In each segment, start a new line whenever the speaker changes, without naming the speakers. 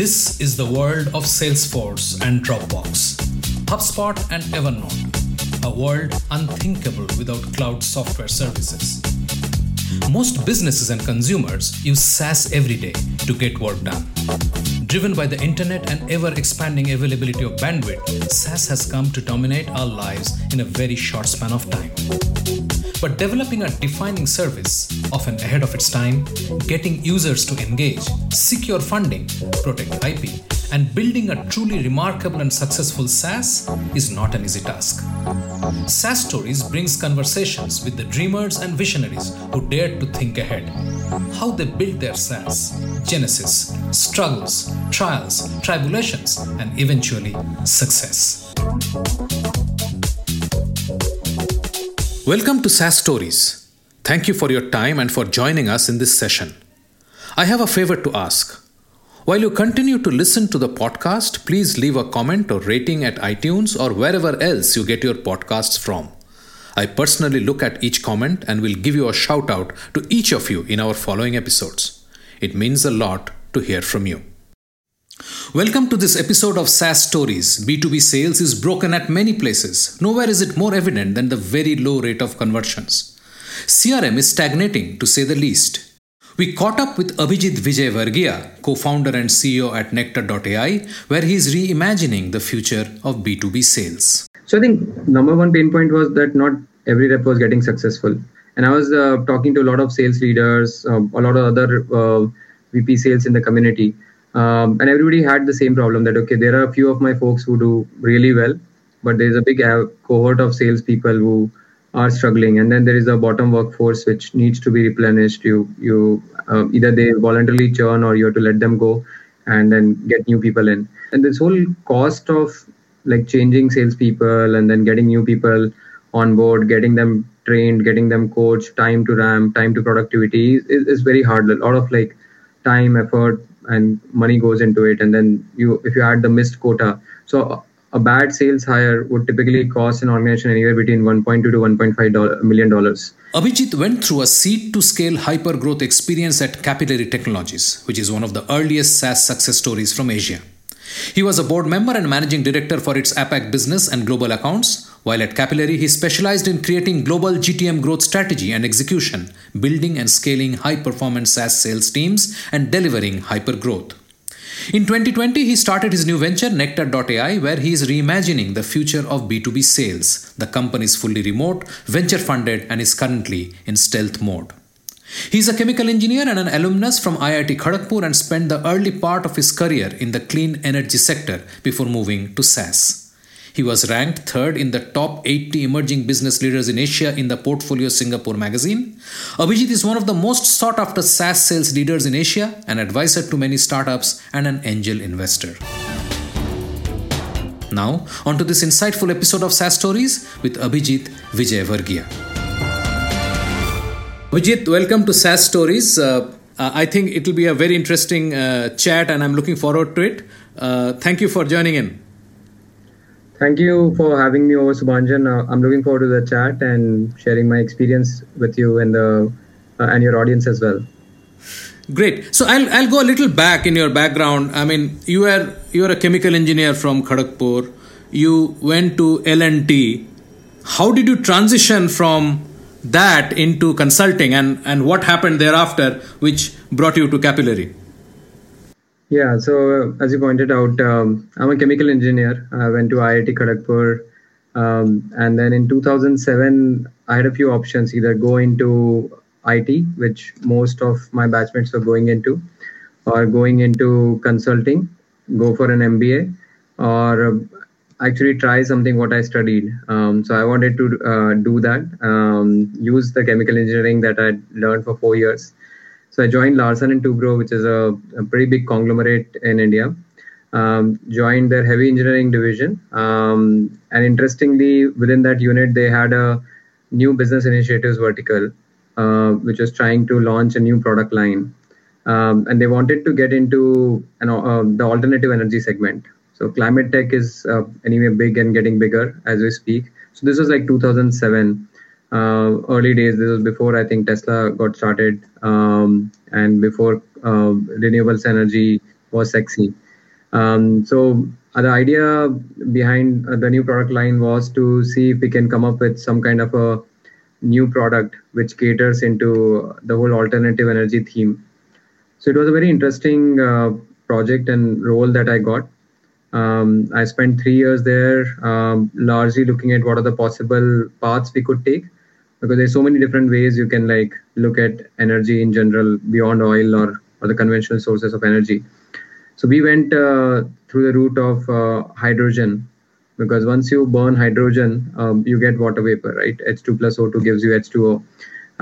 This is the world of Salesforce and Dropbox, HubSpot and Evernote, a world unthinkable without cloud software services. Most businesses and consumers use SaaS every day to get work done. Driven by the internet and ever expanding availability of bandwidth, SaaS has come to dominate our lives in a very short span of time. But developing a defining service, often ahead of its time, getting users to engage, secure funding, protect IP, and building a truly remarkable and successful SaaS is not an easy task. SaaS Stories brings conversations with the dreamers and visionaries who dared to think ahead. How they built their SaaS, genesis, struggles, trials, tribulations, and eventually success. Welcome to SaaS Stories. Thank you for your time and for joining us in this session. I have a favor to ask. While you continue to listen to the podcast, please leave a comment or rating at iTunes or wherever else you get your podcasts from. I personally look at each comment and will give you a shout out to each of you in our following episodes. It means a lot to hear from you. Welcome to this episode of SaaS Stories. B2B sales is broken at many places. Nowhere is it more evident than the very low rate of conversions. CRM is stagnating, to say the least. We caught up with Abhijit Vijayvargia, co founder and CEO at Nektar.ai, where he is reimagining the future of B2B sales.
So I think number one pain point was that not every rep was getting successful. And I was uh, talking to a lot of sales leaders, uh, a lot of other uh, VP sales in the community um, and everybody had the same problem that okay there are a few of my folks who do really well but there's a big cohort of salespeople who are struggling. And then there is a bottom workforce which needs to be replenished. You you uh, either they voluntarily churn or you have to let them go and then get new people in. And this whole cost of like changing salespeople and then getting new people on board getting them trained getting them coached time to ramp time to productivity is, is very hard. A lot of like time effort and money goes into it and then you if you add the missed quota so a bad sales hire would typically cost an organization anywhere between 1.2 to 1.5 million dollars.
Abhijit went through a seed to scale hyper growth experience at Capillary Technologies, which is one of the earliest SaaS success stories from Asia. He was a board member and managing director for its APAC business and global accounts, while at Capillary, he specialized in creating global GTM growth strategy and execution, building and scaling high performance SaaS sales teams, and delivering hyper growth. In 2020, he started his new venture, Nektar.ai, where he is reimagining the future of B2B sales. The company is fully remote, venture funded, and is currently in stealth mode. He is a chemical engineer and an alumnus from IIT Kharagpur and spent the early part of his career in the clean energy sector before moving to SaaS. He was ranked third in the top 80 emerging business leaders in Asia in the Portfolio Singapore magazine. Abhijit is one of the most sought after SaaS sales leaders in Asia, an advisor to many startups, and an angel investor. Now, on to this insightful episode of SaaS Stories with Abhijit Vijayvargia. Abhijit, welcome to SaaS Stories. Uh, I think it will be a very interesting uh, chat and I'm looking forward to it. Uh, thank you for joining in.
Thank you for having me over, Subhanjan. Uh, I'm looking forward to the chat and sharing my experience with you and the uh, and your audience as well.
Great. So I'll I'll go a little back in your background. I mean, you are you are a chemical engineer from Kharagpur. You went to L and T. How did you transition from that into consulting, and and what happened thereafter, which brought you to Capillary?
Yeah, so as you pointed out, um, I'm a chemical engineer. I went to IIT Kharagpur. Um, and then in 2007, I had a few options either go into IT, which most of my batchmates were going into, or going into consulting, go for an MBA, or uh, actually try something what I studied. Um, so I wanted to uh, do that, um, use the chemical engineering that I learned for four years so I joined Larsen and Toubro, which is a, a pretty big conglomerate in India. Um, joined their heavy engineering division, um, and interestingly, within that unit, they had a new business initiatives vertical, uh, which was trying to launch a new product line, um, and they wanted to get into know, uh, the alternative energy segment. So climate tech is uh, anyway big and getting bigger as we speak. So this was like 2007 uh, early days. This was before I think Tesla got started, um, and before uh, renewables energy was sexy. Um, so uh, the idea behind uh, the new product line was to see if we can come up with some kind of a new product which caters into the whole alternative energy theme. So it was a very interesting uh, project and role that I got. Um, I spent three years there, um, largely looking at what are the possible paths we could take, because there's so many different ways you can like look at energy in general beyond oil or or the conventional sources of energy. So we went uh, through the route of uh, hydrogen, because once you burn hydrogen, um, you get water vapor, right? H2 plus O2 gives you H2O.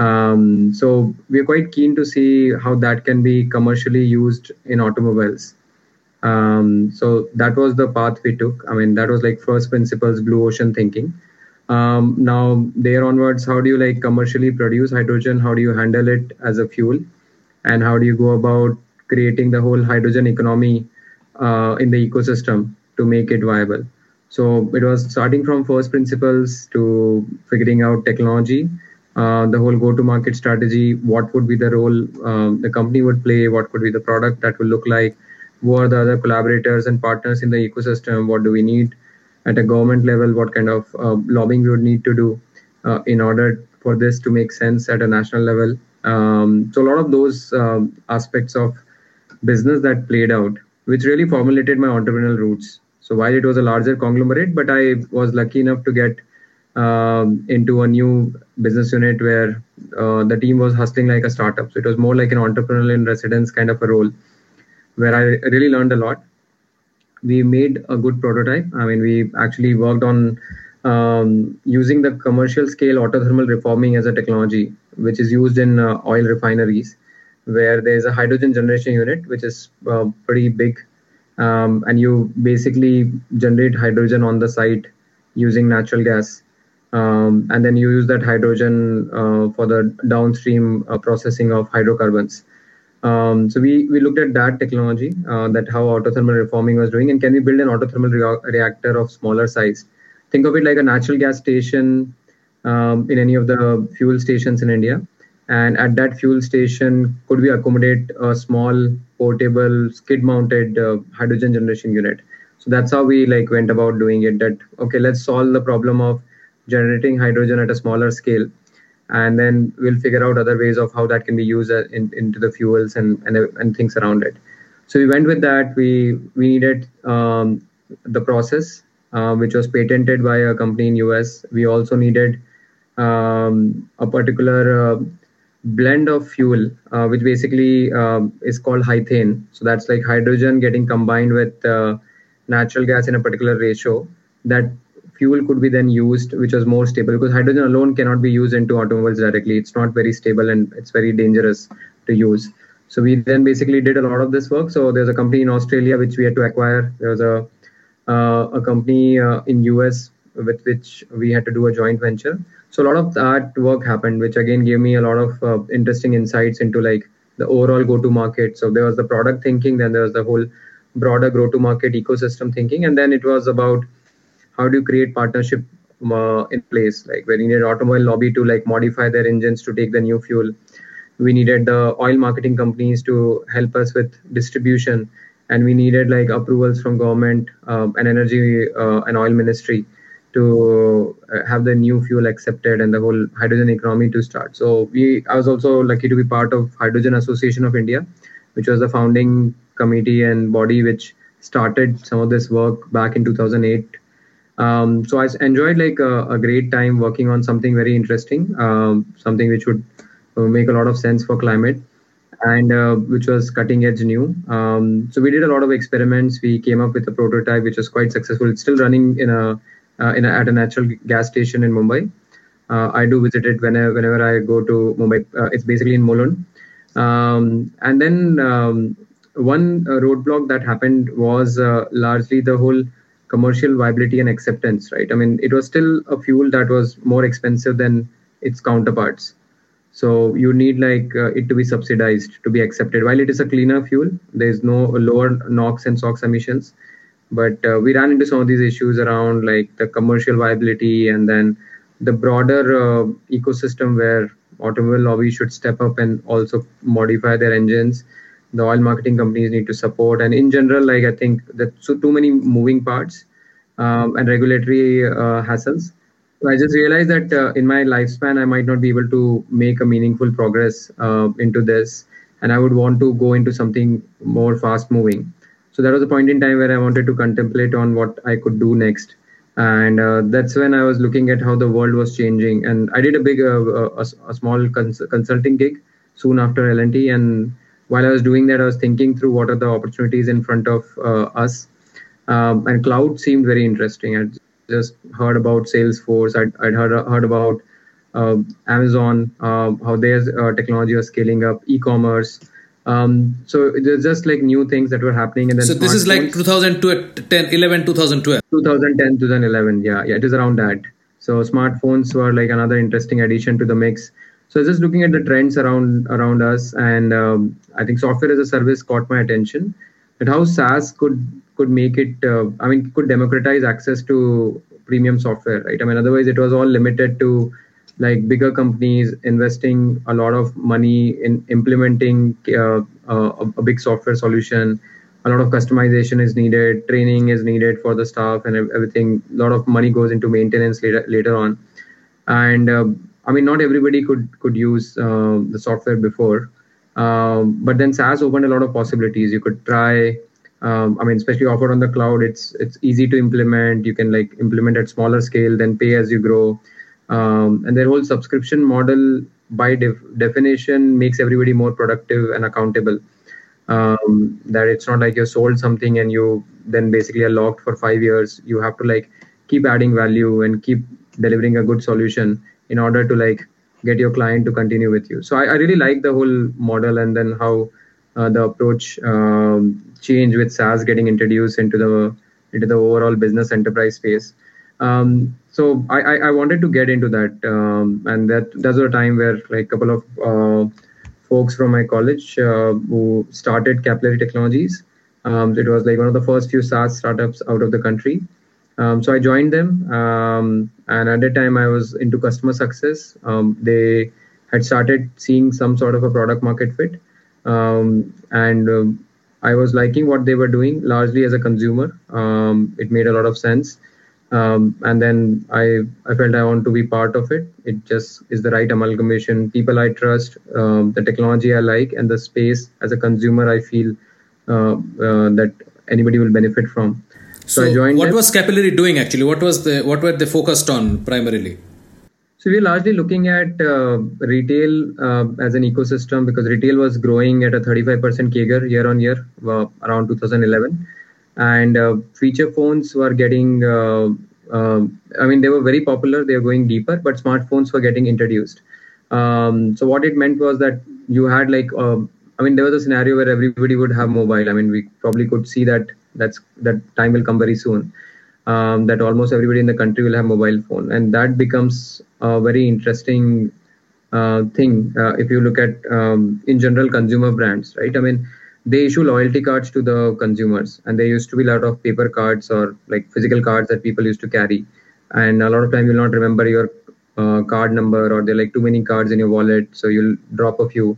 Um, so we're quite keen to see how that can be commercially used in automobiles. Um, so that was the path we took. I mean, that was like first principles blue ocean thinking. Um, now there onwards, how do you like commercially produce hydrogen? How do you handle it as a fuel? And how do you go about creating the whole hydrogen economy uh, in the ecosystem to make it viable? So it was starting from first principles to figuring out technology, uh, the whole go-to-market strategy, what would be the role um, the company would play, what could be the product that will look like, who are the other collaborators and partners in the ecosystem, what do we need at a government level, what kind of uh, lobbying we would need to do uh, in order for this to make sense at a national level. Um, so a lot of those um, aspects of business that played out, which really formulated my entrepreneurial roots. So while it was a larger conglomerate, but I was lucky enough to get um, into a new business unit where uh, the team was hustling like a startup. So it was more like an entrepreneurial in residence kind of a role, where I really learned a lot. We made a good prototype. I mean, we actually worked on um, using the commercial scale autothermal reforming as a technology, which is used in uh, oil refineries, where there's a hydrogen generation unit, which is uh, pretty big. Um, and you basically generate hydrogen on the site using natural gas. Um, and then you use that hydrogen uh, for the downstream uh, processing of hydrocarbons um, so we, we looked at that technology uh, that how autothermal reforming was doing and can we build an autothermal re- reactor of smaller size? Think of it like a natural gas station um, in any of the fuel stations in india. And at that fuel station could we accommodate a small portable skid mounted uh, hydrogen generation unit? So that's how we like went about doing it that okay let's solve the problem of generating hydrogen at a smaller scale and then we'll figure out other ways of how that can be used uh, in, into the fuels and, and and things around it so we went with that we we needed um, the process uh, which was patented by a company in us we also needed um, a particular uh, blend of fuel, uh, which basically um, is called hythane. So that's like hydrogen getting combined with uh, natural gas in a particular ratio. That fuel could be then used, which was more stable because hydrogen alone cannot be used into automobiles directly. It's not very stable and it's very dangerous to use. So we then basically did a lot of this work. So there's a company in Australia which we had to acquire. There was a uh, a company uh, in US with which we had to do a joint venture so a lot of that work happened which again gave me a lot of uh, interesting insights into like the overall go to market so there was the product thinking then there was the whole broader go to market ecosystem thinking and then it was about how do you create partnership uh, in place like you needed automobile lobby to like modify their engines to take the new fuel we needed the oil marketing companies to help us with distribution and we needed like approvals from government um, and energy uh, and oil ministry to uh, have the new fuel accepted and the whole hydrogen economy to start. So we, I was also lucky to be part of Hydrogen Association of India, which was the founding committee and body which started some of this work back in 2008. Um, so I enjoyed like a, a, great time working on something very interesting, um, something which would uh, make a lot of sense for climate and uh, which was cutting edge new. Um, so we did a lot of experiments. We came up with a prototype which was quite successful. It's still running in a uh, in a, at a natural gas station in Mumbai. Uh, I do visit it whenever whenever I go to Mumbai. Uh, it's basically in Mulund. Um, and then um, one roadblock that happened was largely the whole commercial viability and acceptance. Right. I mean, it was still a fuel that was more expensive than its counterparts. So you need like uh, it to be subsidized to be accepted. While it is a cleaner fuel, there is no lower NOx and SOx emissions but uh, we ran into some of these issues around like the commercial viability and then the broader uh, ecosystem where automobile lobby should step up and also modify their engines the oil marketing companies need to support. And in general like i think that so too many moving parts um, and regulatory uh, hassles. So i just realized that uh, in my lifespan i might not be able to make a meaningful progress uh, into this. And i would want to go into something more fast moving. So that was a point in time where i wanted to contemplate on what i could do next. And uh, that's when i was looking at how the world was changing. And i did a big uh, a, a, small cons- consulting gig soon after L&T and while I was doing that, I was thinking through what are the opportunities in front of uh, us. Um, and cloud seemed very interesting. I just heard about Salesforce. I'd, I'd heard, heard about uh, Amazon, uh, how their uh, technology was scaling up, e-commerce. Um, so there's just like new things that were happening. And then
so this is like 2010, 11, 2012.
2010, 2011. Yeah, yeah, it is around that. So smartphones were like another interesting addition to the mix. So just looking at the trends around around us, and um, I think software as a service caught my attention. And how SaaS could could make it, uh, I mean, could democratize access to premium software, right? I mean, otherwise it was all limited to like bigger companies investing a lot of money in implementing uh, a big software solution. A lot of customization is needed, training is needed for the staff, and everything. A lot of money goes into maintenance later later on, and uh, I mean, not everybody could could use uh, the software before, um, but then SaaS opened a lot of possibilities. You could try. Um, I mean, especially offered on the cloud, it's it's easy to implement. You can like implement at smaller scale, then pay as you grow. Um, and their whole subscription model, by def- definition, makes everybody more productive and accountable. Um, that it's not like you sold something and you then basically are locked for five years. You have to like keep adding value and keep delivering a good solution in order to like get your client to continue with you. So i, I really like the whole model and then how uh, the approach um, change with saas getting introduced into the into the overall business enterprise space. Um, so I, I, I wanted to get into that um, and that that's a time where like a couple of uh, folks from my college uh, who started capillary technologies. Um, it was like one of the first few saas startups out of the country um, so I joined them, um, and at that time I was into customer success. Um, they had started seeing some sort of a product market fit, um, and um, I was liking what they were doing largely as a consumer. Um, it made a lot of sense, and then I I felt I want to be part of it. It just is the right amalgamation. People I trust, the technology I like, and the space as a consumer I feel uh, uh, that anybody will benefit from.
So, so I joined. What them. was Capillary doing actually? What was the what were they focused on primarily?
So we're largely looking at uh, retail uh, as an ecosystem because retail was growing at a 35% CAGR year on year uh, around 2011, and uh, feature phones were getting. Uh, um, I mean, they were very popular. They were going deeper, but smartphones were getting introduced. Um, so what it meant was that you had like I mean, there was a scenario where everybody would have mobile. I mean, we probably could see that that's that time will come very soon. Um, that almost everybody in the country will have mobile phone, and that becomes a very interesting uh, thing uh, if you look at um, in general consumer brands, right? I mean, they issue loyalty cards to the consumers, and there used to be a lot of paper cards or like physical cards that people used to carry, and a lot of time you'll not remember your uh, card number or there are like too many cards in your wallet, so you'll drop a few.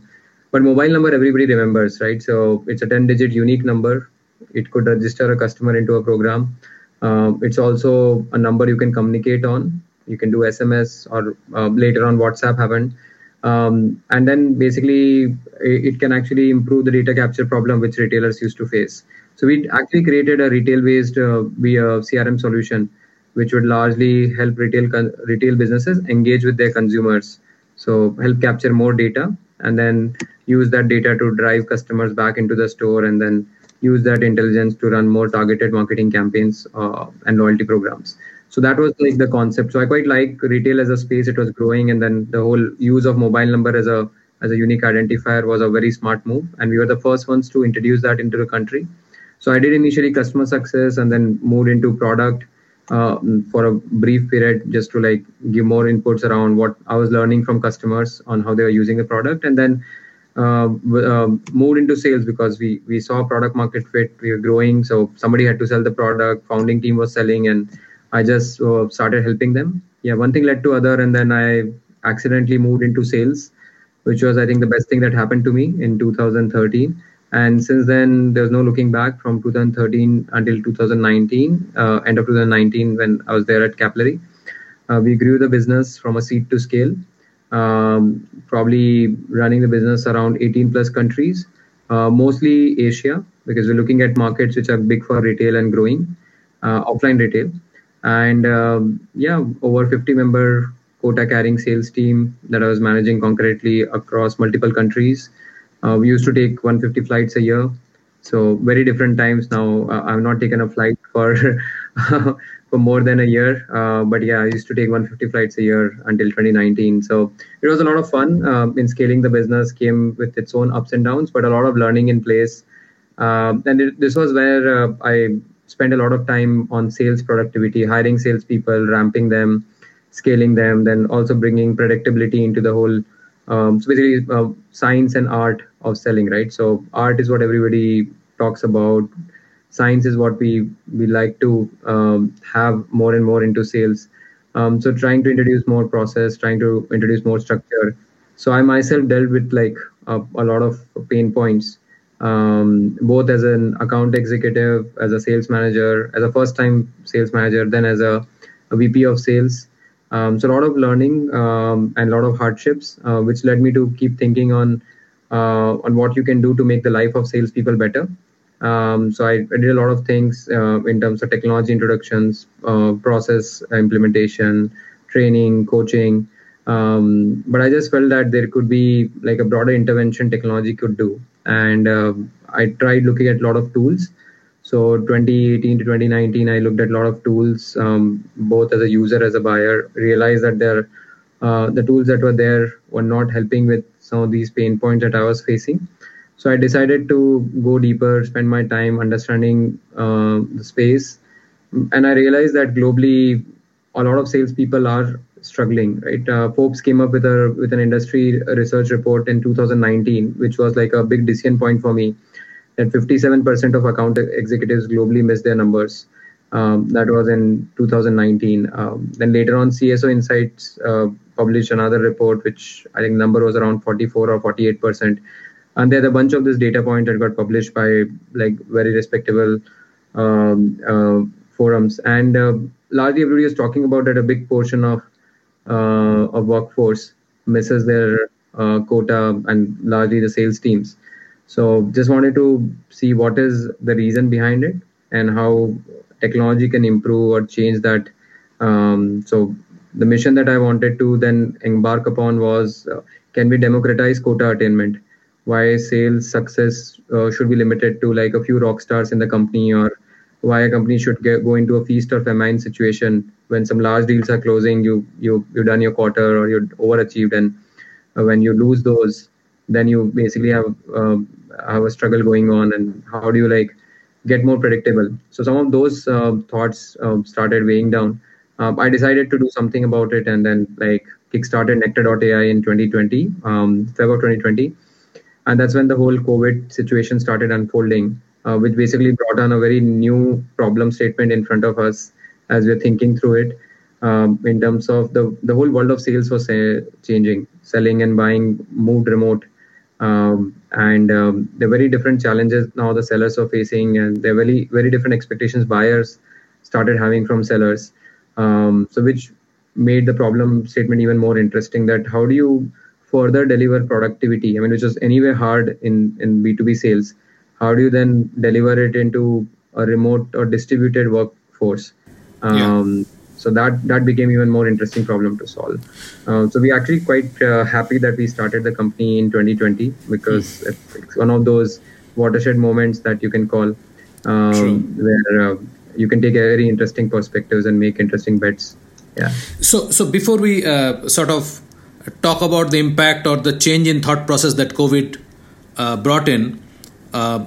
But mobile number everybody remembers right? So it's a 10 digit unique number it could register a customer into a program. Uh, it's also a number you can communicate on. You can do sms or uh, later on whatsapp haven't. Um, and then basically it, can actually improve the data capture problem which retailers used to face. So we actually created a retail based uh, via crm solution which would largely help retail retail businesses engage with their consumers. So help capture more data and then use that data to drive customers back into the store and then use that intelligence to run more targeted marketing campaigns uh, and loyalty programs. So that was like the concept. So i quite like retail as a space. It was growing and then the whole use of mobile number as a as a unique identifier was a very smart move and we were the first ones to introduce that into the country. So i did initially customer success and then moved into product uh, for a brief period just to like give more inputs around what I was learning from customers on how they were using the product, and then uh, uh, moved into sales because we we saw product market fit. We were growing, so somebody had to sell the product. Founding team was selling, and I just uh, started helping them. Yeah, one thing led to other, and then I accidentally moved into sales, which was I think the best thing that happened to me in 2013. And since then, there's no looking back from 2013 until 2019, uh, end of 2019, when I was there at Capillary. Uh, we grew the business from a seed to scale, um, probably running the business around 18 plus countries, uh, mostly Asia, because we're looking at markets which are big for retail and growing, uh, offline retail. And um, yeah, over 50 member quota carrying sales team that I was managing concurrently across multiple countries. Uh, we used to take 150 flights a year. So very different times now. Uh, I've not taken a flight for for more than a year. Uh, but yeah, I used to take 150 flights a year until 2019. So it was a lot of fun um, in scaling the business. Came with its own ups and downs, but a lot of learning in place. Um, and it, this was where uh, I spent a lot of time on sales productivity, hiring salespeople, ramping them, scaling them, then also bringing predictability into the whole. Um, so basically, uh, science and art of selling, right? So art is what everybody talks about. Science is what we we like to um, have more and more into sales. Um, so trying to introduce more process, trying to introduce more structure. So I myself dealt with like a, a lot of pain points, um, both as an account executive, as a sales manager, as a first-time sales manager, then as a, a VP of sales. Um, so a lot of learning um, and a lot of hardships, uh, which led me to keep thinking on uh, on what you can do to make the life of salespeople better. Um, so I, I, did a lot of things uh, in terms of technology introductions, uh, process implementation, training, coaching. Um, but I just felt that there could be like a broader intervention technology could do, and uh, I tried looking at a lot of tools. So 2018 to 2019, I looked at a lot of tools, um, both as a user as a buyer. Realized that there, uh, the tools that were there were not helping with some of these pain points that I was facing. So I decided to go deeper, spend my time understanding uh, the space, and I realized that globally, a lot of salespeople are struggling. Right? Uh, Forbes came up with a with an industry research report in 2019, which was like a big decision point for me. That 57% of account executives globally miss their numbers. Um, that was in 2019. Um, then later on, CSO Insights uh, published another report, which I think number was around 44 or 48 percent. And there's a bunch of this data point that got published by like very respectable um, uh, forums, and uh, largely everybody is talking about that a big portion of uh, of workforce misses their uh, quota, and largely the sales teams. So just wanted to see what is the reason behind it and how technology can improve or change that. Um, so the mission that I wanted to then embark upon was uh, can we democratize quota attainment? Why sales success uh, should be limited to like a few rock stars in the company, or why a company should get, go into a feast or famine situation when some large deals are closing, you you you've done your quarter or you're overachieved, and uh, when you lose those, then you basically have uh, have a struggle going on, and how do you like get more predictable? So some of those uh, thoughts um, started weighing down I decided to do something about it and then like kickstarted Nektar.ai in 2020, um, February 2020. And that's when the whole COVID situation started unfolding, uh, which basically brought on a very new problem statement in front of us as we're thinking through it. Um, in terms of the, the whole world of sales was uh, changing, selling and buying moved remote. Um, and um, are very different challenges now the sellers are facing, and are very, very different expectations buyers started having from sellers um, so which made the problem statement even more interesting that how do you further deliver productivity i mean which is anyway hard in in b2b sales how do you then deliver it into a remote or distributed workforce? Um, yeah. so that that became even more interesting problem to solve. Uh, so we actually quite uh, happy that we started the company in 2020 because mm. it's one of those watershed moments that you can call um, where uh, you can take very interesting perspectives and make interesting bets. Yeah.
So so before we uh, sort of talk about the impact or the change in thought process that covid uh, brought in. Uh,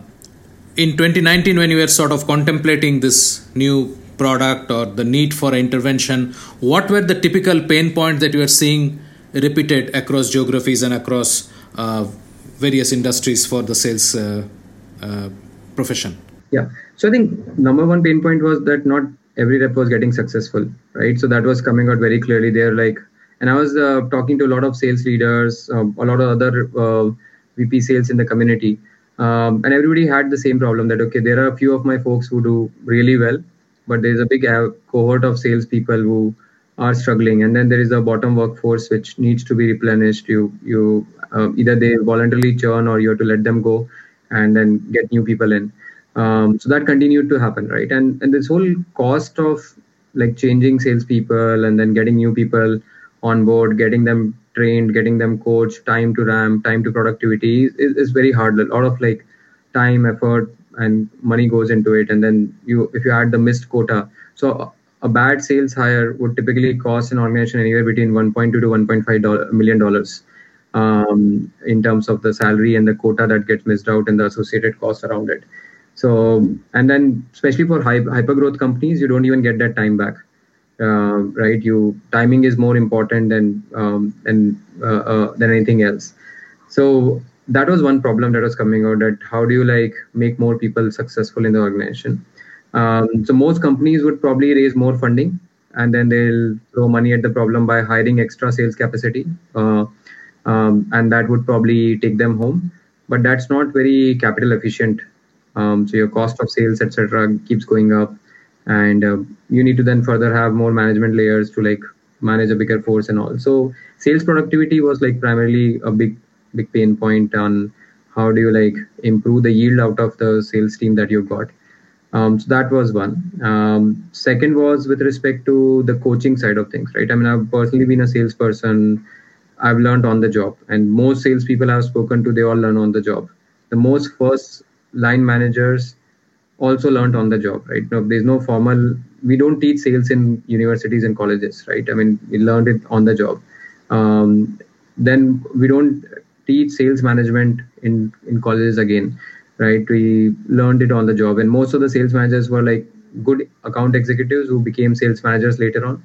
in 2019 when you were sort of contemplating this new product or the need for intervention what were the typical pain points that you were seeing repeated across geographies and across uh, various industries for the sales uh, uh, profession?
Yeah. So I think number one pain point was that not every rep was getting successful, right? So that was coming out very clearly. They're Like, and I was uh, talking to a lot of sales leaders, uh, a lot of other uh, VP sales in the community. um, and everybody had the same problem that okay there are a few of my folks who do really well but there's a big uh, cohort of salespeople who are struggling. And then there is a bottom workforce which needs to be replenished. You you uh, either they voluntarily churn or you have to let them go and then get new people in. Um, so that continued to happen right? And and this whole cost of like changing salespeople and then getting new people on board getting them trained getting them coached time to ramp time to productivity is, is very hard. A lot of like time effort and money goes into it. And then you if you add the missed quota so a bad sales hire would typically cost an organization anywhere between 1.2 to 1.5 million dollars um, in terms of the salary and the quota that gets missed out and the associated costs around it. So and then especially for hyper growth companies you don't even get that time back uh, right you timing is more important than um, uh, uh, than anything else. So that was one problem that was coming out that how do you like make more people successful in the organization? Um, so most companies would probably raise more funding and then they'll throw money at the problem by hiring extra sales capacity uh, um, and that would probably take them home. But that's not very capital efficient. Um, so your cost of sales etc keeps going up and uh, you need to then further have more management layers to like manage a bigger force and all. So sales productivity was like primarily a big big pain point on how do you like improve the yield out of the sales team that you got. Um, so that was one. Um, second was with respect to the coaching side of things right? I mean i've personally been a salesperson. I've learned on the job and most salespeople i've spoken to they all learn on the job. The most first line managers also learned on the job right? No, there's no formal we don't teach sales in universities and colleges right? I mean we learned it on the job. Um, then we don't teach sales management in in colleges again right? We learned it on the job. And most of the sales managers were like good account executives who became sales managers later on.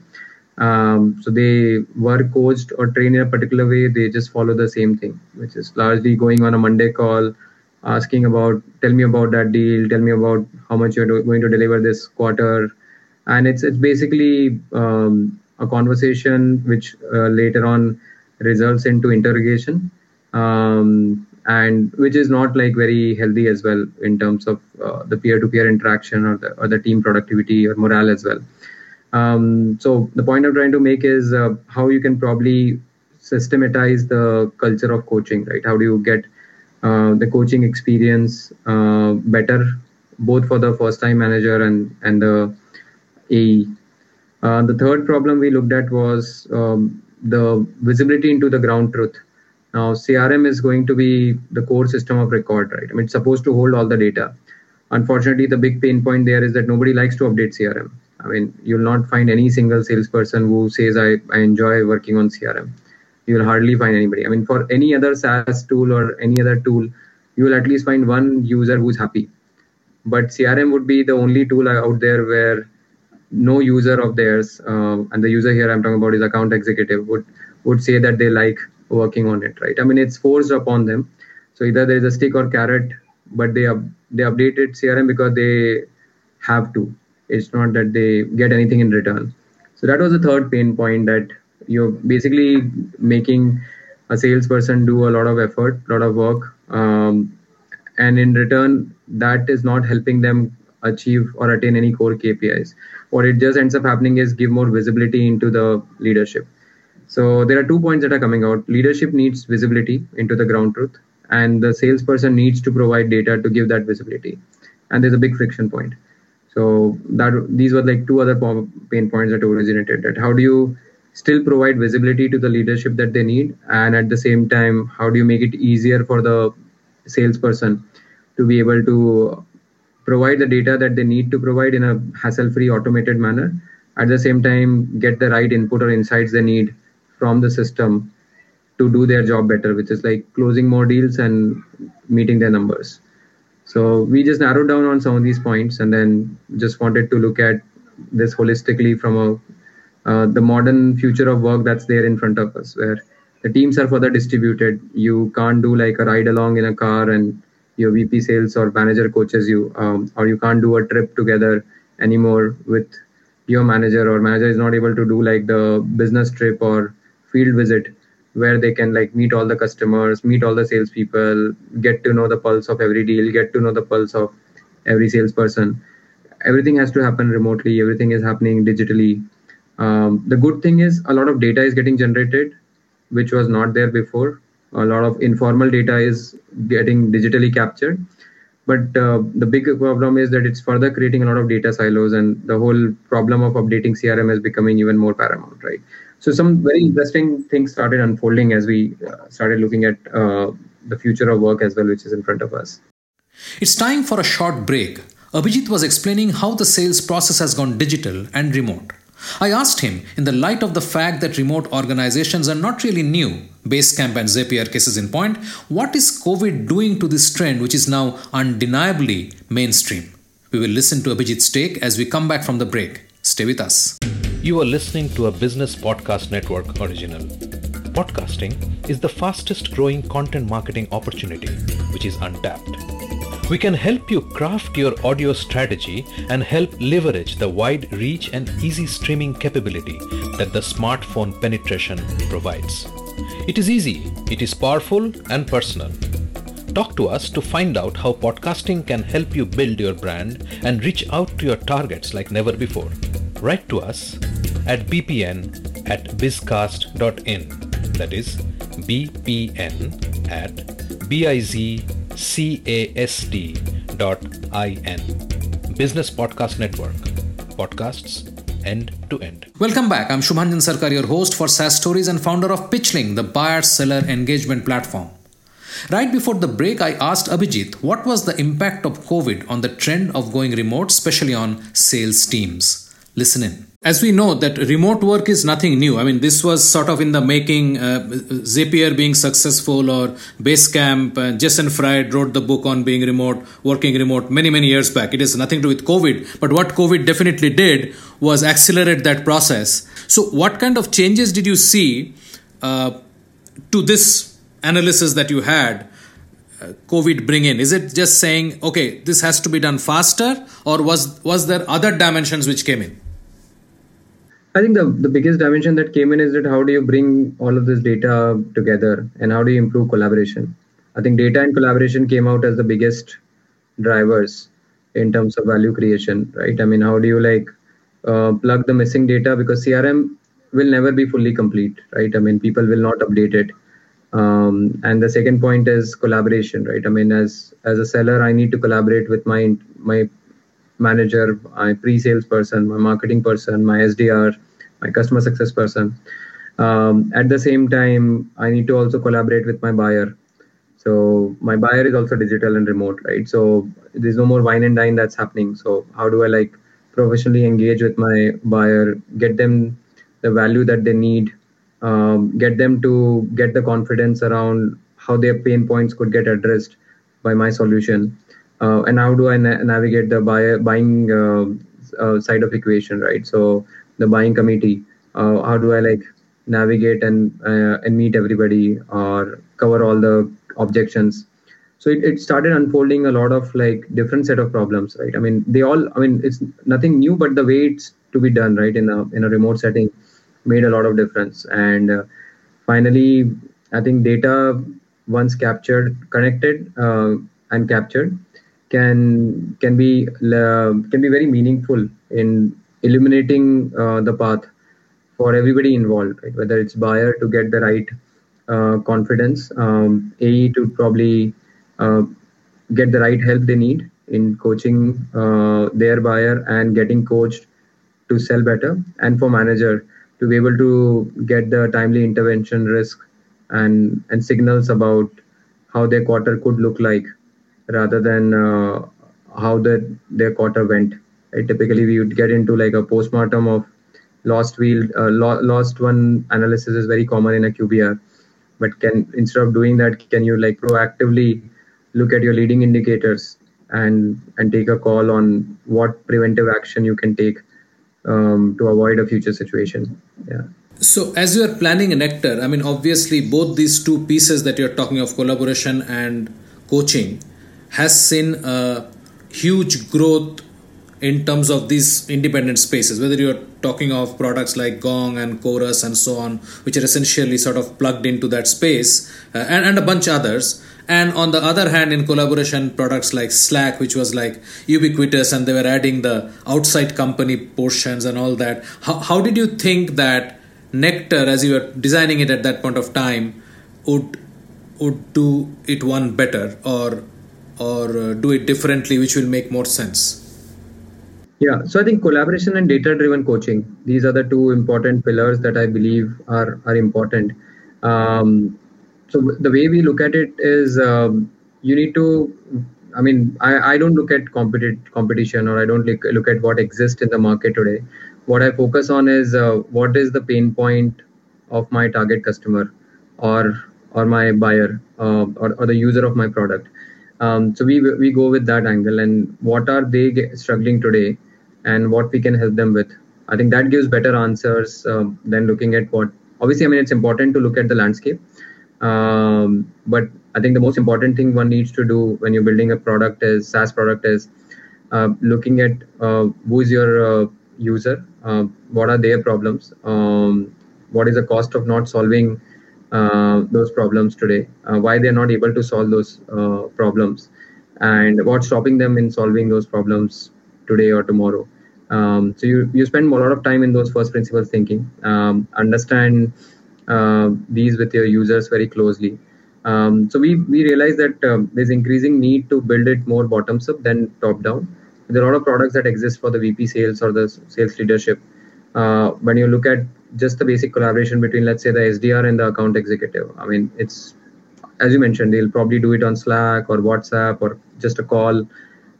Um, so they were coached or trained in a particular way. They just follow the same thing which is largely going on a monday call asking about tell me about that deal tell me about how much you're do- going to deliver this quarter. And it's it's basically um, a conversation which uh, later on results into interrogation um, and which is not like very healthy as well in terms of uh, the peer-to-peer interaction or the, or the team productivity or morale as well. Um, so the point i'm trying to make is uh, how you can probably systematize the culture of coaching right? How do you get uh, the coaching experience uh, better both for the first time manager and and the AE. Uh, the third problem we looked at was um, the visibility into the ground truth. Now, CRM is going to be the core system of record, right? I mean, it's supposed to hold all the data. Unfortunately, the big pain point there is that nobody likes to update CRM. I mean, you'll not find any single salesperson who says, I, I enjoy working on CRM you will hardly find anybody. I mean, for any other SaaS tool or any other tool, you will at least find one user who's happy. But CRM would be the only tool out there where no user of theirs, uh, and the user here I'm talking about is account executive, would would say that they like working on it, right? I mean, it's forced upon them. So either there is a stick or carrot, but they up, they updated CRM because they have to. It's not that they get anything in return. So that was the third pain point that you're basically making a salesperson do a lot of effort, a lot of work, um, and in return, that is not helping them achieve or attain any core KPIs. What it just ends up happening is give more visibility into the leadership. So there are two points that are coming out. Leadership needs visibility into the ground truth, and the salesperson needs to provide data to give that visibility. And there's a big friction point. So that these were like two other pain points that originated. That how do you still provide visibility to the leadership that they need and at the same time how do you make it easier for the salesperson to be able to provide the data that they need to provide in a hassle free automated manner? At the same time get the right input or insights they need from the system to do their job better which is like closing more deals and meeting their numbers. So we just narrowed down on some of these points and then just wanted to look at this holistically from a uh, the modern future of work that's there in front of us where the teams are further distributed you can't do like a ride along in a car and your vp sales or manager coaches you um, or you can't do a trip together anymore with your manager or manager is not able to do like the business trip or field visit where they can like meet all the customers, meet all the salespeople, get to know the pulse of every deal, get to know the pulse of every salesperson. Everything has to happen remotely. Everything is happening digitally. Um, the good thing is a lot of data is getting generated, which was not there before. A lot of informal data is getting digitally captured. But uh, the big problem is that it's further creating a lot of data silos, and the whole problem of updating CRM is becoming even more paramount, right? So some very interesting things started unfolding as we uh, started looking at uh, the future of work as well, which is in front of us.
It's time for a short break. Abhijit was explaining how the sales process has gone digital and remote. I asked him, in the light of the fact that remote organizations are not really new, Basecamp and Zapier cases in point, what is COVID doing to this trend which is now undeniably mainstream? We will listen to Abhijit's take as we come back from the break. Stay with us.
You are listening to a Business Podcast Network original. Podcasting is the fastest growing content marketing opportunity which is untapped. We can help you craft your audio strategy and help leverage the wide reach and easy streaming capability that the smartphone penetration provides. It is easy, it is powerful and personal. Talk to us to find out how podcasting can help you build your brand and reach out to your targets like never before. Write to us at bpn at bizcast.in. That is bpn at biz C-A-S-T.in. Business Podcast Network. Podcasts end to end.
Welcome back. I'm Shubhanjan Sarkar, your host for SaaS Stories and founder of Pitchling, the buyer seller engagement platform. Right before the break, I asked Abhijit what was the impact of COVID on the trend of going remote, especially on sales teams. Listen in. As we know that remote work is nothing new. I mean, this was sort of in the making. Uh, Zapier being successful or Basecamp. Uh, Jason Fried wrote the book on being remote, working remote many many years back. It has nothing to do with COVID. But what COVID definitely did was accelerate that process. So, what kind of changes did you see uh, to this analysis that you had? Uh, COVID bring in? Is it just saying, okay, this has to be done faster, or was was there other dimensions which came in?
I think the, the biggest dimension that came in is that how do you bring all of this data together and how do you improve collaboration? I think data and collaboration came out as the biggest drivers in terms of value creation, right? I mean, how do you like uh, plug the missing data because CRM will never be fully complete, right? I mean, people will not update it. Um, and the second point is collaboration, right? I mean, as as a seller, I need to collaborate with my my manager, my pre-sales person, my marketing person, my SDR, my customer success person. Um, at the same time, I need to also collaborate with my buyer. So my buyer is also digital and remote, right? So there's no more wine and dine that's happening. So how do I like professionally engage with my buyer, get them the value that they need, um, get them to get the confidence around how their pain points could get addressed by my solution uh, and how do I na- navigate the buy- buying uh, uh, side of equation, right? So the buying committee, uh, how do I like navigate and uh, and meet everybody or cover all the objections? So it, it started unfolding a lot of like different set of problems, right? I mean, they all, I mean, it's nothing new, but the way it's to be done, right, in a in a remote setting, made a lot of difference. And uh, finally, I think data once captured, connected, and captured can can be uh, can be very meaningful in illuminating uh, the path for everybody involved right? whether it's buyer to get the right uh, confidence um, ae to probably uh, get the right help they need in coaching uh, their buyer and getting coached to sell better and for manager to be able to get the timely intervention risk and and signals about how their quarter could look like rather than uh, how the their quarter went. Right? Typically, we would get into like a postmortem of lost wheel, uh, lo- lost one analysis is very common in a QBR. But can instead of doing that, can you like proactively look at your leading indicators and and take a call on what preventive action you can take um, to avoid a future situation? Yeah.
So, as you are planning Nektar, I mean, obviously, both these two pieces that you're talking of collaboration and coaching has seen a huge growth in terms of these independent spaces, whether you're talking of products like Gong and Chorus and so on, which are essentially sort of plugged into that space, uh, and, and a bunch others. And on the other hand, in collaboration, products like Slack, which was like ubiquitous, and they were adding the outside company portions and all that. How, how did you think that Nektar, as you were designing it at that point of time, would would do it one better, or or uh, do it differently, which will make more sense?
Yeah, so I think collaboration and data driven coaching, these are the two important pillars that I believe are, are important. Um, so the way we look at it is um, you need to, I mean, I, I don't look at competi- competition or I don't look, look at what exists in the market today. What I focus on is uh, what is the pain point of my target customer or or my buyer uh, or, or the user of my product um, so we we go with that angle and what are they struggling today and what we can help them with i think that gives better answers um, than looking at what obviously i mean it's important to look at the landscape um, but i think the most important thing one needs to do when you're building a product is saas product is uh, looking at uh, who's your uh, user uh, what are their problems um, what is the cost of not solving uh, those problems today uh, why they're not able to solve those problems and what's stopping them in solving those problems today or tomorrow. Um, so you you spend a lot of time in those first principles thinking, um, understand uh, these with your users very closely. Um, so we we realize that uh, there's increasing need to build it more bottoms up than top down. There are a lot of products that exist for the VP sales or the sales leadership. Uh, when you look at just the basic collaboration between, let's say, the SDR and the account executive, I mean, it's as you mentioned, they'll probably do it on Slack or WhatsApp or just a call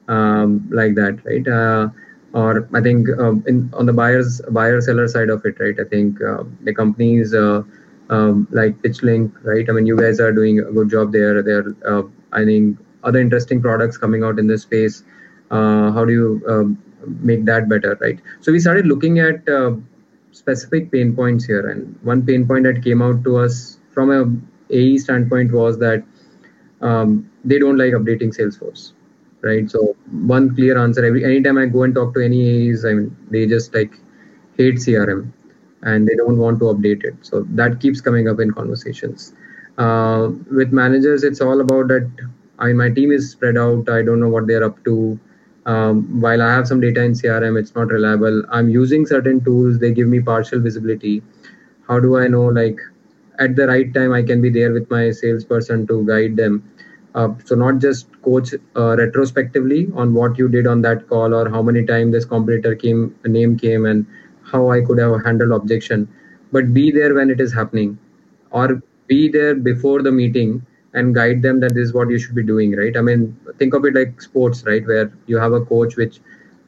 um, like that, right? Uh, or I think um, in on the buyers buyer seller side of it, right? I think uh, the companies uh, um, like PitchLink, right? I mean, you guys are doing a good job there. There, uh, I think other interesting products coming out in this space. Uh, how do you um, make that better, right? So we started looking at specific pain points here, and one pain point that came out to us from a AE standpoint was that um, they don't like updating Salesforce right? So one clear answer every anytime I go and talk to any AEs, I mean they just like hate CRM and they don't want to update it. So that keeps coming up in conversations. Uh, with managers, it's all about that. I mean, my team is spread out. I don't know what they're up to. Um, while I have some data in CRM, it's not reliable. I'm using certain tools. They give me partial visibility. How do I know, like, at the right time, I can be there with my salesperson to guide them so not just coach uh, retrospectively on what you did on that call or how many times this competitor came name came and how I could have handled objection, but be there when it is happening, or be there before the meeting and guide them that this is what you should be doing. Right? I mean, think of it like sports, right? Where you have a coach which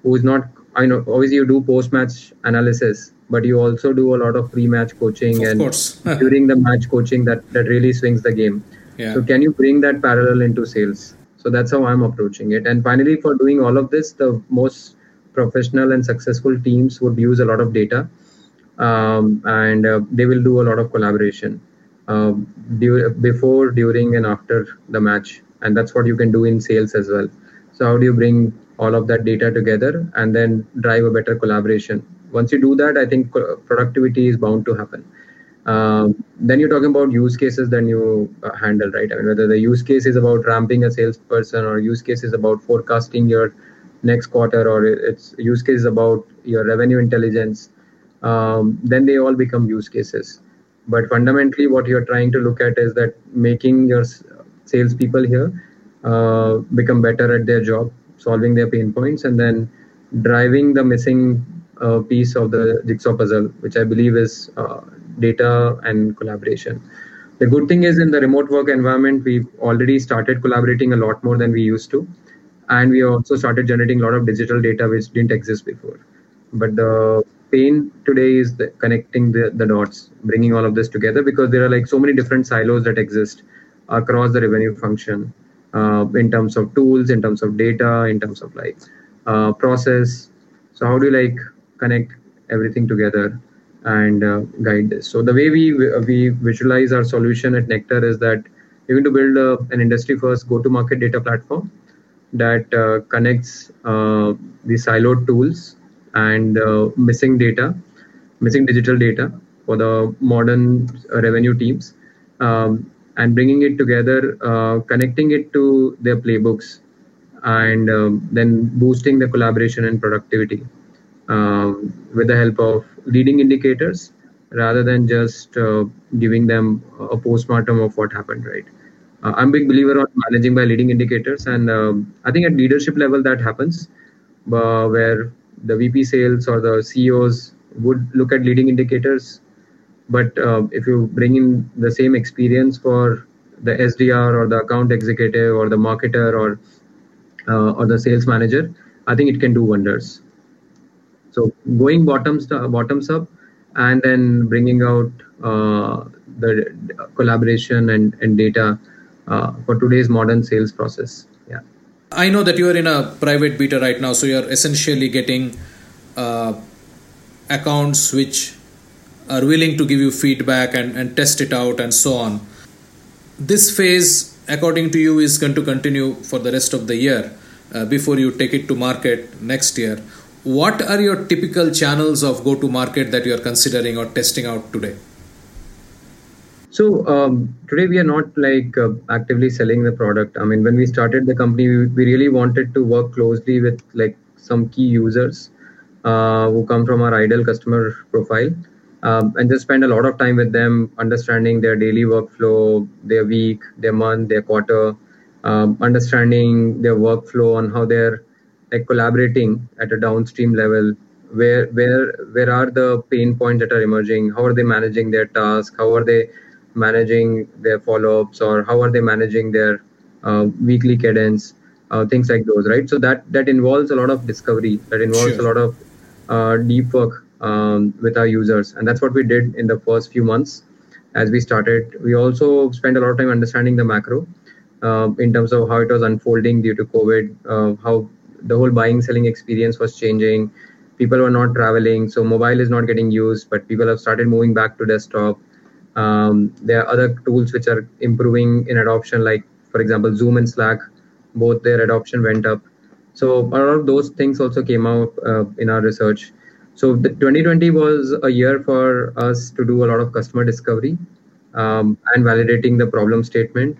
who is not. I know obviously you do post match analysis, but you also do a lot of pre match coaching
of
and during the match coaching that that really swings the game yeah. So can you bring that parallel into sales? So that's how I'm approaching it. And finally, for doing all of this, the most professional and successful teams would use a lot of data, um, and uh, they will do a lot of collaboration uh, before, during, and after the match. And that's what you can do in sales as well. So how do you bring all of that data together and then drive a better collaboration? Once you do that, I think productivity is bound to happen. Um, then you're talking about use cases then you uh, handle right? I mean whether the use case is about ramping a salesperson or use case is about forecasting your next quarter or it's use case is about your revenue intelligence um, then they all become use cases. But fundamentally what you're trying to look at is that making your salespeople here uh, become better at their job solving their pain points and then driving the missing uh, piece of the jigsaw puzzle which i believe is uh, data and collaboration. The good thing is in the remote work environment, we've already started collaborating a lot more than we used to. And we also started generating a lot of digital data which didn't exist before. But the pain today is the connecting the, the dots, bringing all of this together because there are like so many different silos that exist across the revenue function uh, in terms of tools, in terms of data, in terms of like uh, process. So how do you like connect everything together and uh, guide this. So the way we we visualize our solution at Nektar is that we're going to build a, an industry first go-to-market data platform that uh, connects uh, the siloed tools and uh, missing data, missing digital data for the modern revenue teams, um, and bringing it together, connecting it to their playbooks, and um, then boosting the collaboration and productivity um, with the help of leading indicators rather than just uh, giving them a postmortem of what happened right? Uh, i'm a big believer on managing by leading indicators and um, i think at leadership level that happens uh, where the vp sales or the ceos would look at leading indicators. But uh, if you bring in the same experience for the sdr or the account executive or the marketer or uh, or the sales manager i think it can do wonders so going bottoms to, bottoms up and then bringing out uh, the collaboration and, and data uh, for today's modern sales process. Yeah.
I know that you are in a private beta right now, so you're essentially getting uh, accounts which are willing to give you feedback and, and test it out and so on. This phase, according to you, is going to continue for the rest of the year uh, before you take it to market next year what are your typical channels of go to market that you are considering or testing out today?
So um, today we are not like uh, actively selling the product. I mean when we started the company we, we really wanted to work closely with like some key users uh, who come from our ideal customer profile um, and just spend a lot of time with them understanding their daily workflow their week their month their quarter um, understanding their workflow on how they're like collaborating at a downstream level where where where are the pain points that are emerging? How are they managing their task? How are they managing their follow-ups? Or how are they managing their uh, weekly cadence? Uh, things like those right? So that that involves a lot of discovery. That involves sure. a lot of uh, deep work um, with our users. And that's what we did in the first few months. As we started we also spent a lot of time understanding the macro uh, in terms of how it was unfolding due to covid uh, how the whole buying selling experience was changing. People were not traveling so mobile is not getting used but people have started moving back to desktop. Um, there are other tools which are improving in adoption like for example zoom and slack. Both their adoption went up. So a lot of those things also came out uh, in our research. So 2020 was a year for us to do a lot of customer discovery um, and validating the problem statement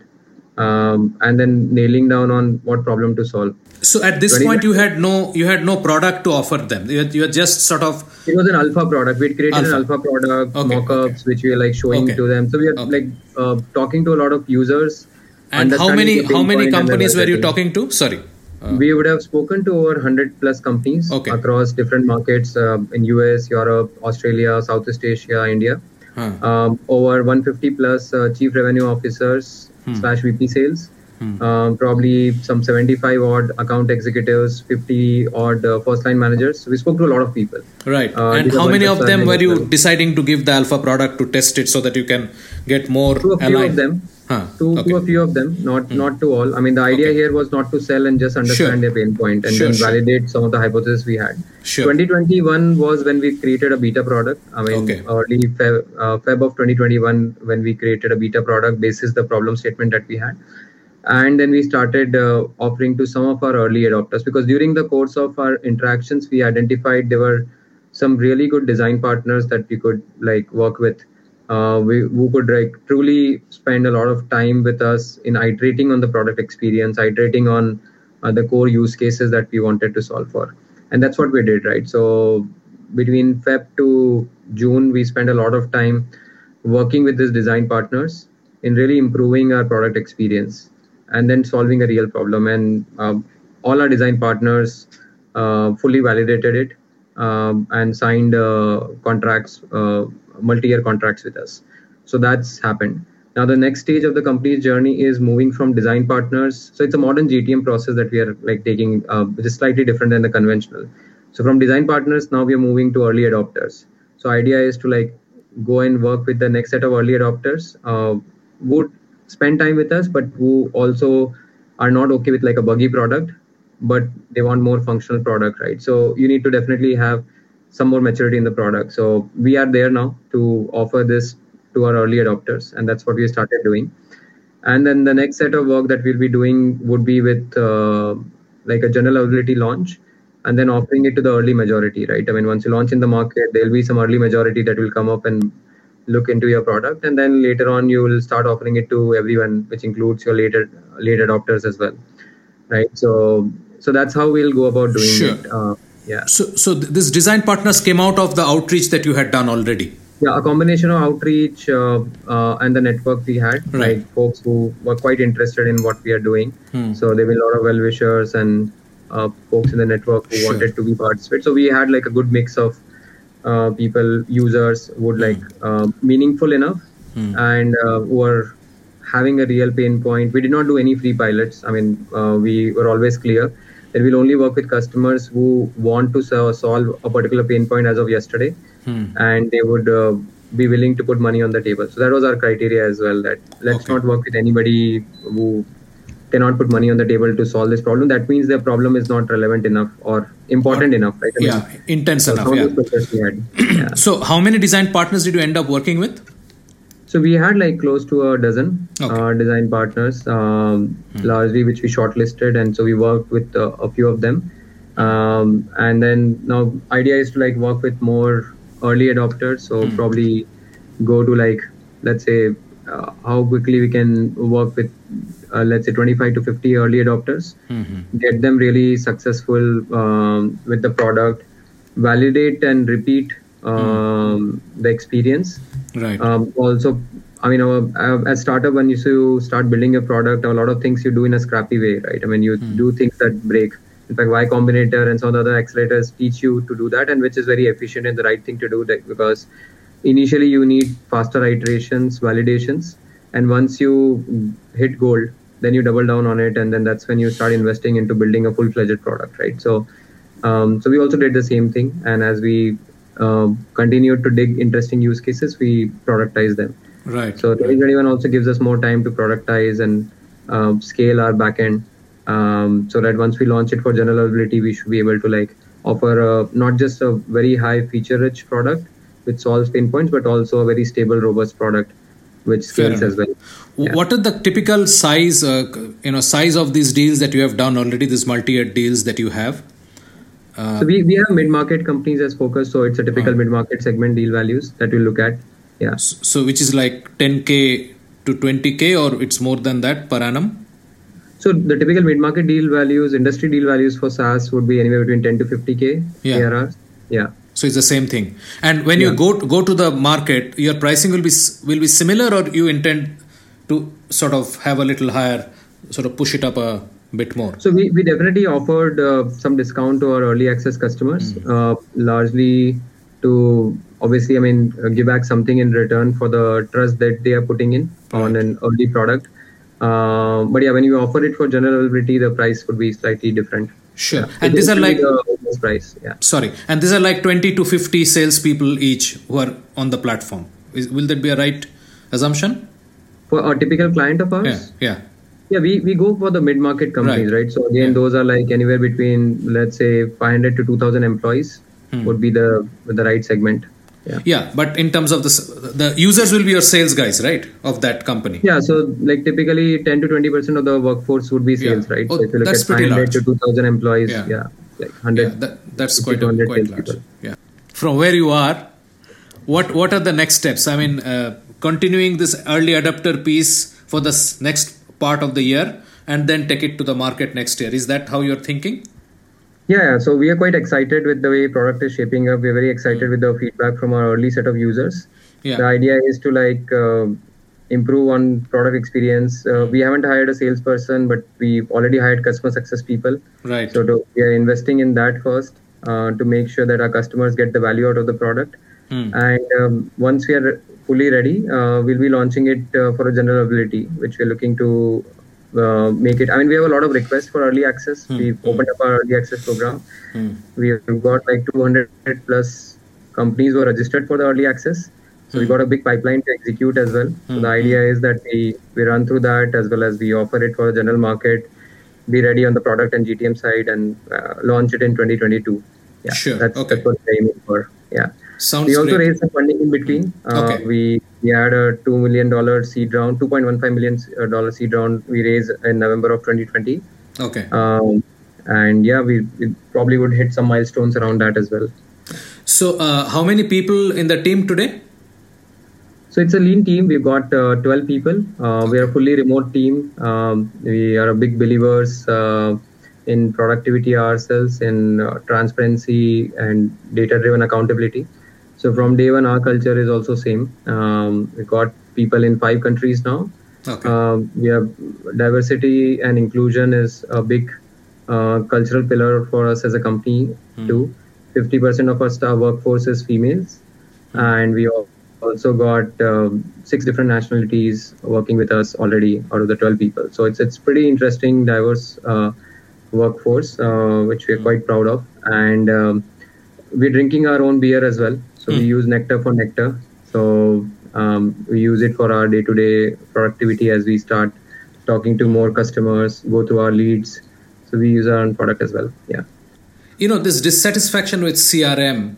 um, and then nailing down on what problem to solve
so at this point, you had no you had no product to offer them. You you were just sort of.
It was an alpha product. We created alpha. an alpha product, okay, mock-ups, okay. which we are like showing okay. to them. So we are like uh, talking to a lot of users.
And how many how many companies were you talking to? Sorry.
Uh, we would have spoken to over 100 plus companies across different markets uh, in US, Europe, Australia, Southeast Asia, India. Huh. Um, over 150 plus uh, chief revenue officers hmm. slash VP sales Hmm. Um, probably some 75 odd account executives, 50 odd uh, first line managers. We spoke to a lot of people.
Right. Uh, and how many of them were you deciding to give the alpha product to test it so that you can get more?
To a few aligned? of them. Huh. To, okay. to a few of them, not hmm. not to all. I mean, the idea okay. here was not to sell and just understand sure. their pain point and sure, then sure. validate some of the hypotheses we had. Sure. 2021 was when we created a beta product. I mean, okay. early Feb, uh, Feb of 2021 when we created a beta product basis the problem statement that we had and then we started uh, offering to some of our early adopters because during the course of our interactions we identified there were some really good design partners that we could like work with uh, we who could like truly spend a lot of time with us in iterating on the product experience iterating on uh, the core use cases that we wanted to solve for. And that's what we did right? So between feb to june we spent a lot of time working with these design partners in really improving our product experience and then solving a real problem. And um, all our design partners uh, fully validated it um, and signed uh, contracts, uh, multi-year contracts with us. So that's happened. Now the next stage of the company's journey is moving from design partners. So it's a modern GTM process that we are like taking, uh, which is slightly different than the conventional. So from design partners, now we are moving to early adopters. So idea is to like go and work with the next set of early adopters. Uh, would spend time with us, but who also are not okay with like a buggy product, but they want more functional product, right? So you need to definitely have some more maturity in the product. So we are there now to offer this to our early adopters, and that's what we started doing. And then the next set of work that we'll be doing would be with uh, like a general availability launch and then offering it to the early majority, right? I mean, once you launch in the market, there'll be some early majority that will come up and look into your product, and then later on you will start offering it to everyone, which includes your later late adopters as well, right? So, so that's how we'll go about doing
Sure.
it. Uh, yeah.
So, so this design partners came out of the outreach that you had done already.
Yeah, a combination of outreach uh, uh, and the network we had,
Right.
like folks who were quite interested in what we are doing.
Hmm.
So there were a lot of well wishers and uh, folks in the network who
Sure.
wanted to be participate. So we had like a good mix of uh, people, users would like uh, meaningful enough
Hmm.
and uh, who were having a real pain point. We did not do any free pilots. I mean, uh, we were always clear that we'll only work with customers who want to so- solve a particular pain point as of yesterday
Hmm.
and they would uh, be willing to put money on the table. So that was our criteria as well. That let's
Okay.
not work with anybody who cannot put money on the table to solve this problem. That means their problem is not relevant enough or important enough, right? I mean,
Yeah, intense enough. Yeah.
those questions we had. yeah.
So, how many design partners did you end up working with?
So we had like close to a dozen
Okay. Hmm.
uh, design partners, um, largely which we shortlisted, and so we worked with uh, a few of them. Um, and then now idea is to like work with more early adopters. So
Hmm.
probably go to like let's say uh, how quickly we can work with uh, let's say 25 to 50 early adopters
Mm-hmm.
get them really successful um, with the product validate and repeat um, the experience.
Right.
um, also i mean our, uh, as startup when you start building a product a lot of things you do in a scrappy way right? I mean you do things that break. In fact y combinator and some of the other accelerators teach you to do that and which is very efficient and the right thing to do that because initially you need faster iterations validations and once you hit gold then you double down on it and then that's when you start investing into building a full-fledged product right? So um, so we also did the same thing and as we um, continued to dig interesting use cases we productize them
right.
so 2021 also gives us more time to productize and um, scale our backend um, so that once we launch it for general availability we should be able to like offer a, not just a very high feature rich product which solves pain points but also a very stable robust product which scales as well
W- What are the typical size, uh, you know, size of these deals that you have done already? These multi-year deals that you have. Uh,
so we, we have mid-market companies as focus so it's a typical
Oh.
mid-market segment deal values that we look at yeah
s- so, which is like 10k to 20k, or it's more than that per annum.
So the typical mid-market deal values, industry deal values for SaaS would be anywhere between 10 to 50k
Yeah.
ARR. Yeah.
So it's the same thing. And when you
Yeah.
go go to the market, your pricing will be will be similar, or you intend to sort of have a little higher, sort of push it up a bit more.
So we, we definitely offered uh, some discount to our early access customers,
Hmm.
uh, largely to obviously, I mean, uh, give back something in return for the trust that they are putting in on an early product. Uh, but yeah, when you offer it for general availability, the price would be slightly different.
Sure.
It
And these are like
the price. Yeah.
sorry, and these are like 20 to 50 salespeople each who are on the platform. Is, will that be a right assumption?
For a typical client of ours,
Yeah. Yeah.
Yeah, we, we go for the mid market companies,
Right.
right? So again,
Yeah.
those are like anywhere between let's say 500 to 2,000 employees
Hmm.
would be the the right segment. Yeah.
Yeah, but in terms of the the users will be your sales guys, right? Of that company.
Yeah, so like typically 10 to 20 percent of the workforce would be sales,
Yeah.
right?
Oh,
so if you look
that's
at
pretty
500
large.
to 2,000 employees,
Yeah.
yeah, like 100.
Yeah, that, that's quite
100
quite large. Yeah. From where you are, what what are the next steps? I mean, uh, continuing this early adapter piece for the next part of the year, and then take it to the market next year. Is that how you're thinking?
Yeah, yeah, so we are quite excited with the way product is shaping up. We're very excited with the feedback from our early set of users.
Yeah.
The idea is to like uh, improve on product experience. Uh, we haven't hired a salesperson, but we've already hired customer success people.
Right.
So to, we are investing in that first uh, to make sure that our customers get the value out of the product.
Hmm.
And um, once we are fully ready, uh, we'll be launching it uh, for a general ability, which we're looking to uh, make it. I mean, we have a lot of requests for early access. We've opened up our early access program.
Hmm.
We've got like 200 plus companies who are registered for the early access. So we got a big pipeline to execute as well. So the idea is that we, we run through that as well as we offer it for the general market, be ready on the product and GTM side and uh, launch it in 2022. Yeah,
Sure,
That's,
okay.
that's what we're aiming for. Yeah.
Sounds
we also
great.
raised some funding in between. Uh,
Okay.
We we had a two million dollar seed round, two point one five million dollar seed round we raised in November of 2020.
Okay.
Um, and yeah, we, we probably would hit some milestones around that as well.
So, uh, how many people in the team today?
So it's a lean team. We've got uh, 12 people. Uh, we are a fully remote team. Um, we are a big believers uh, in productivity ourselves, in uh, transparency and data-driven accountability. So from day one, our culture is also same. Um, we got people in five countries now.
Okay.
Um, we have diversity and inclusion is a big uh, cultural pillar for us as a company too. 50% of our staff workforce is females, and we al- also got um, six different nationalities working with us already out of the 12 people. So it's it's pretty interesting, diverse uh, workforce, uh, which we are quite proud of, and um, we're drinking our own beer as well. So we use Nektar for Nektar. So um, we use it for our day-to-day productivity as we start talking to more customers, go through our leads. So we use our own product as well. Yeah.
You know, this dissatisfaction with CRM,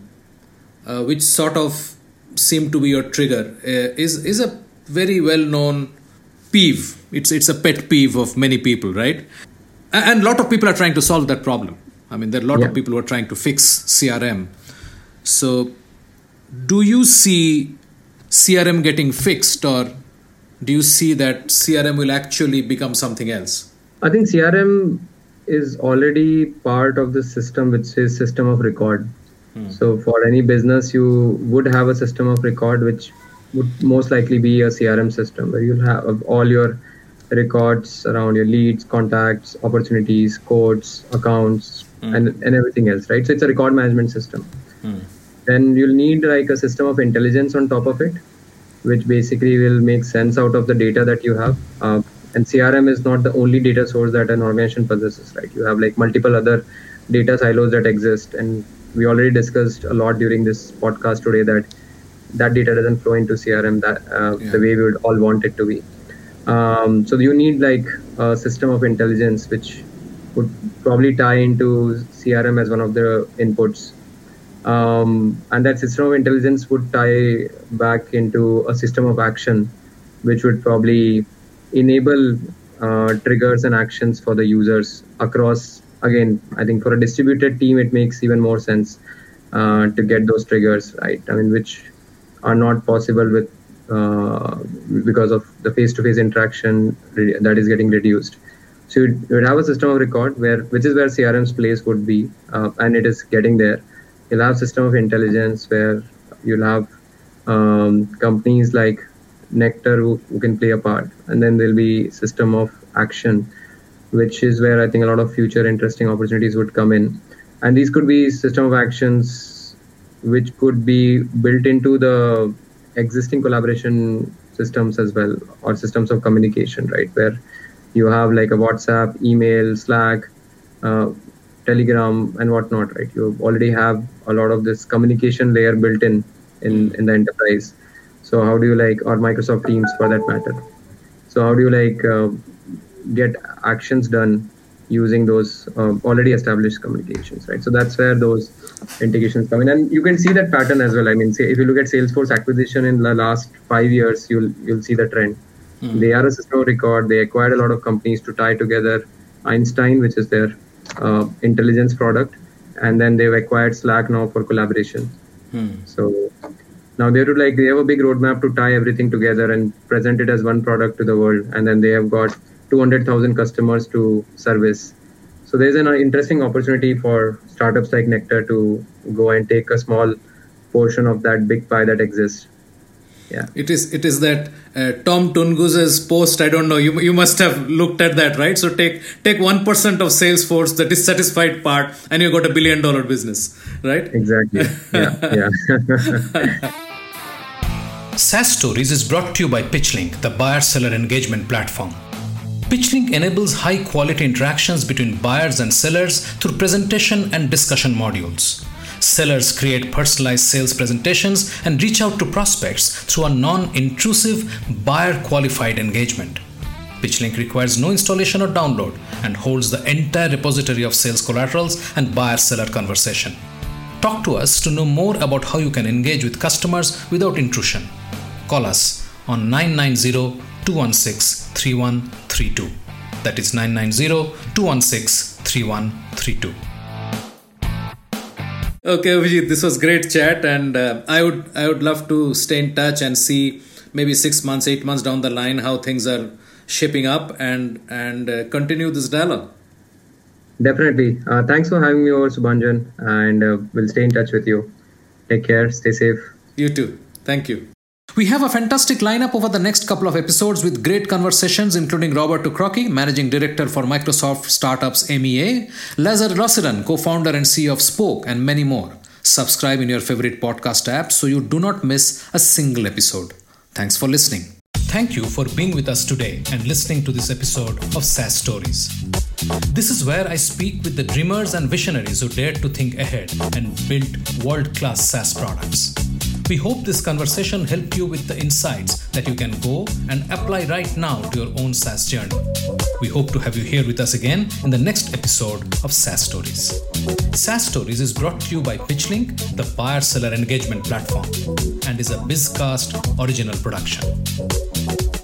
uh, which sort of seemed to be your trigger, uh, is is a very well-known peeve. It's it's a pet peeve of many people, right? And a lot of people are trying to solve that problem. I mean, there are a lot
Yeah.
of people who are trying to fix CRM. So, do you see CRM getting fixed, or do you see that CRM will actually become something else?
I think CRM is already part of the system, which is system of record. Hmm. So for any business, you would have a system of record, which would most likely be a CRM system, where you'll have all your records around your leads, contacts, opportunities, codes, accounts, hmm. and and everything else, right? So it's a record management system. Hmm. Then you'll need like a system of intelligence on top of it, which basically will make sense out of the data that you have. Uh, and CRM is not the only data source that an organization possesses, right? You have like multiple other data silos that exist, and we already discussed a lot during this podcast today that that data doesn't flow into CRM that uh,
Yeah.
the way we would all want it to be. Um, so you need like a system of intelligence which would probably tie into CRM as one of the inputs um, and that system of intelligence would tie back into a system of action which would probably enable uh, triggers and actions for the users across again i think for a distributed team it makes even more sense uh, to get those triggers right? I mean which are not possible with uh, because of the face-to-face interaction that is getting reduced. So you'd, you'd have a system of record where which is where crm's place would be uh, and it is getting there you'll have system of intelligence where you'll have um, companies like nektar who, who can play a part. And then there'll be system of action which is where i think a lot of future interesting opportunities would come in. And these could be system of actions which could be built into the existing collaboration systems as well or systems of communication right? Where you have like a whatsapp email slack uh, telegram and whatnot right? You already have a lot of this communication layer built in in in the enterprise. So how do you like or microsoft teams for that matter? So how do you like uh, get actions done using those uh, already established communications right? So that's where those integrations come in. And you can see that pattern as well. I mean say if you look at salesforce acquisition in the last five years you'll you'll see the trend. They are a system of record. They acquired a lot of companies to tie together einstein which is their uh, intelligence product and then they've acquired slack now for collaboration. So now they have to like they have a big roadmap to tie everything together and present it as one product to the world and then they have got 200000 customers to service. So there's an interesting opportunity for startups like nektar to go and take a small portion of that big pie that exists yeah
It is it is that uh, Tom Tunguz's post. I don't know. You you must have looked at that, right? So take take one percent of Salesforce, the dissatisfied part, and you got a billion dollar business, right?
exactly yeah yeah
SaaS Stories is brought to you by PitchLink, the buyer seller engagement platform. PitchLink enables high quality interactions between buyers and sellers through presentation and discussion modules. Sellers create personalized sales presentations and reach out to prospects through a non intrusive, buyer qualified engagement. PitchLink requires no installation or download and holds the entire repository of sales collaterals and buyer seller conversation. Talk to us to know more about how you can engage with customers without intrusion. Call us on 990 216 3132. That is 990 216
3132. Okay, Abhijit, this was great chat, and uh, I would I would love to stay in touch and see maybe six months, eight months down the line how things are shaping up and and uh, continue this dialogue.
Definitely. Uh, thanks for having me over, Subhanjan, and uh, we'll stay in touch with you. Take care. Stay safe.
You too. Thank you. We have a fantastic lineup over the next couple of episodes with great conversations, including Robert Tucrocki, Managing Director for Microsoft Startups MEA, Lazar Rosiran, co founder and CEO of Spoke, and many more. Subscribe in your favorite podcast app so you do not miss a single episode. Thanks for listening. Thank you for being with us today and listening to this episode of SaaS Stories. This is where I speak with the dreamers and visionaries who dared to think ahead and build world class SaaS products. We hope this conversation helped you with the insights that you can go and apply right now to your own SaaS journey. We hope to have you here with us again in the next episode of SaaS Stories. SaaS Stories is brought to you by PitchLink, the buyer seller engagement platform, and is a Bizcast original production.